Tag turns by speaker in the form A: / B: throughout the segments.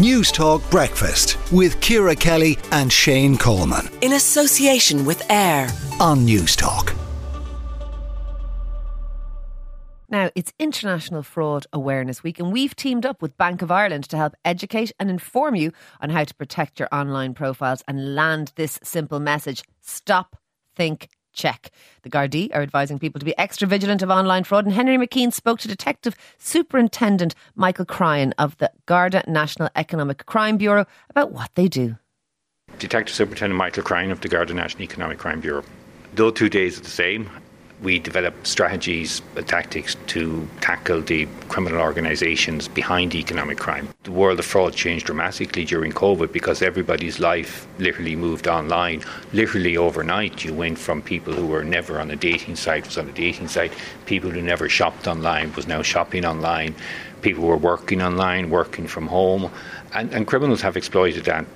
A: News Talk Breakfast with Ciara Kelly and Shane Coleman.
B: In association with AIR
A: on News Talk.
C: Now, it's International Fraud Awareness Week, and we've teamed up with Bank of Ireland to help educate and inform you on how to protect your online profiles and land this simple message stop, think, check. The Gardaí are advising people to be extra vigilant of online fraud, and Henry McKean spoke to Detective Superintendent Michael Cryan of the Garda National Economic Crime Bureau about what they do.
D: Detective Superintendent Michael Cryan of the Garda National Economic Crime Bureau. Though two days are the same, we develop strategies and tactics to tackle the criminal organisations behind economic crime. The world of fraud changed dramatically during COVID because everybody's life literally moved online. Literally overnight, you went from people who were never on a dating site was on a dating site, people who never shopped online was now shopping online, people were working online, working from home, and, and criminals have exploited that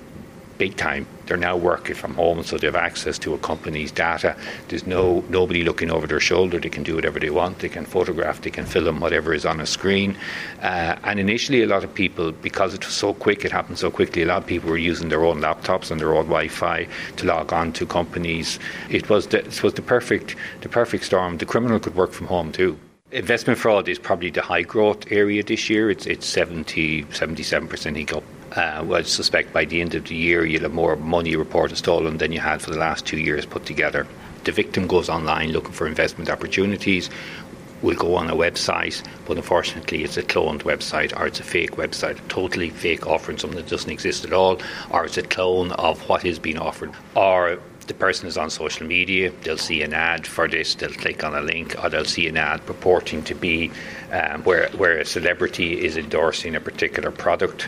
D: big time. They're now working from home, so they have access to a company's data. There's no nobody looking over their shoulder. They can do whatever they want. They can photograph. They can film whatever is on a screen. Uh, and initially, a lot of people, because it was so quick, it happened so quickly. A lot of people were using their own laptops and their own Wi-Fi to log on to companies. It was the, it was the perfect the perfect storm. The criminal could work from home too. Investment fraud is probably the high growth area this year. It's it's 70, 77% up uh, well, I suspect by the end of the year you'll have more money reported stolen than you had for the last two years put together. The victim goes online looking for investment opportunities, will go on a website, but unfortunately it's a cloned website or it's a fake website, totally fake offering something that doesn't exist at all, or it's a clone of what is being offered, or the person is on social media, they'll see an ad for this, they'll click on a link, or they'll see an ad purporting to be um, where, where a celebrity is endorsing a particular product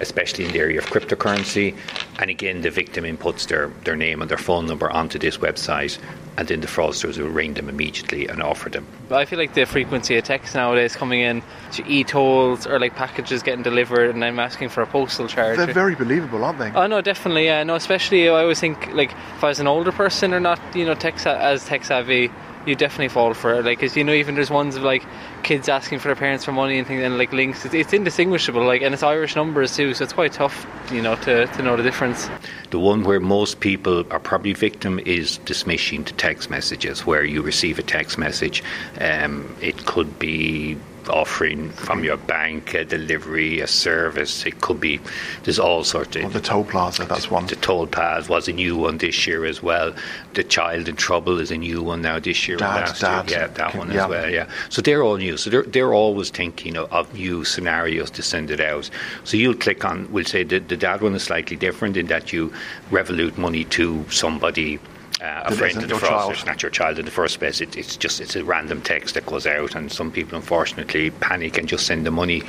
D: especially in the area of cryptocurrency. And again, the victim inputs their, their name and their phone number onto this website, and then the fraudsters will ring them immediately and offer them.
E: I feel like the frequency of texts nowadays coming in to e-tolls or like packages getting delivered, and I'm asking for a postal charge.
F: They're very believable, aren't they?
E: Oh no, definitely. Yeah, no, especially I always think like if I was an older person or not, you know, tech as tech savvy you definitely fall for it. Like, cause you know, even there's ones of like kids asking for their parents for money and things, and like links. It's, it's indistinguishable. Like, and it's Irish numbers too, so it's quite tough, you know, to, to know the difference.
D: The one where most people are probably victim is dismissing to text messages, where you receive a text message. Um, it could be offering from your bank a delivery, a service. It could be there's all sorts of.
F: the toll plaza, that's one.
D: The toll plaza was a new one this year as well. The child in trouble is a new one now this year.
F: Dad, dad.
D: Year. Yeah, that
F: Can,
D: one
F: yeah.
D: as well. Yeah. So they're all new. So they're they're always thinking of, of new scenarios to send it out. So you'll click on. We'll say the, the dad one is slightly different in that you Revolut money to somebody uh, a friend of the fraudster, not your child in the first place. It, it's just it's a random text that goes out, and some people unfortunately panic and just send the money.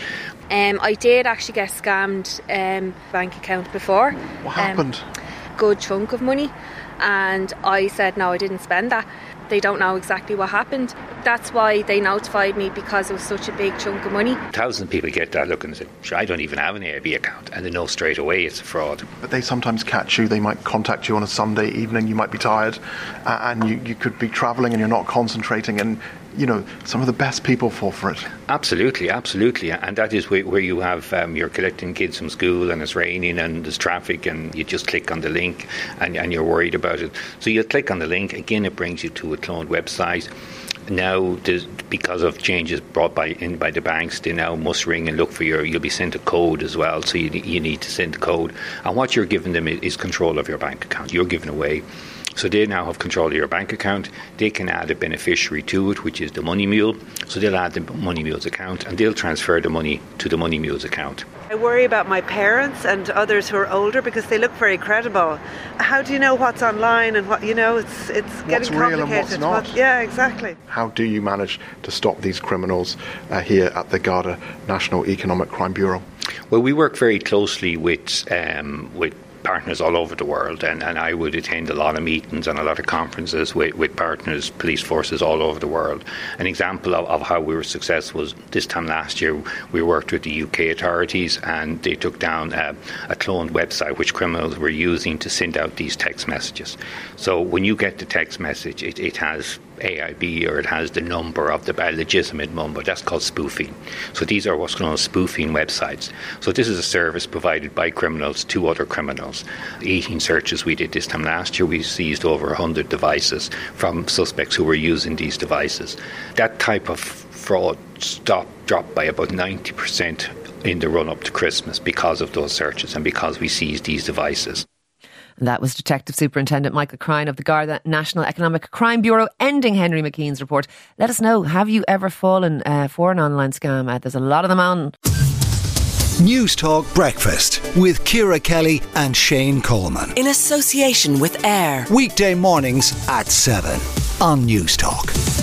G: Um, I did actually get scammed um, bank account before.
F: What happened?
G: Um, good chunk of money, and I said no, I didn't spend that. They don't know exactly what happened. That's why they notified me because it was such a big chunk of money.
D: Thousands of people get that look and say, sure, I don't even have an AIB account. And they know straight away it's a fraud.
F: But they sometimes catch you. They might contact you on a Sunday evening. You might be tired uh, and you, you could be travelling and you're not concentrating. And you know, some of the best people fall for it.
D: Absolutely, absolutely. And that is where, where you have, um, you're collecting kids from school and it's raining and there's traffic and you just click on the link and, and you're worried about it. So you click on the link, again, it brings you to a cloned website. Now, because of changes brought by in by the banks, they now must ring and look for your. You'll be sent a code as well, so you, you need to send the code. And what you're giving them is control of your bank account. You're giving away so they now have control of your bank account. They can add a beneficiary to it, which is the Money Mule. So they'll add the Money Mule's account and they'll transfer the money to the Money Mule's account.
H: I worry about my parents and others who are older because they look very credible. How do you know what's online and what you know? It's it's getting
F: what's real
H: complicated.
F: and what's not?
H: yeah, exactly.
F: How do you manage to stop these criminals uh, here at the Garda National Economic Crime Bureau?
D: Well, we work very closely with um, with partners all over the world, and, and I would attend a lot of meetings and a lot of conferences with, with partners, police forces all over the world. An example of, of how we were successful was this time last year we worked with the UK authorities and they took down a, a cloned website which criminals were using to send out these text messages. So when you get the text message, it, it has AIB or it has the number of the legitimate number. That's called spoofing. So these are what's known as spoofing websites. So this is a service provided by criminals to other criminals. 18 searches we did this time last year. We seized over 100 devices from suspects who were using these devices. That type of fraud stopped, dropped by about 90% in the run up to Christmas because of those searches and because we seized these devices.
C: And that was Detective Superintendent Michael Cryan of the Garda National Economic Crime Bureau ending Henry McKean's report. Let us know, have you ever fallen uh, for an online scam? Uh, there's a lot of them on.
A: News Talk Breakfast with Ciara Kelly and Shane Coleman.
B: In association with AIR.
A: Weekday mornings at 7 on Newstalk.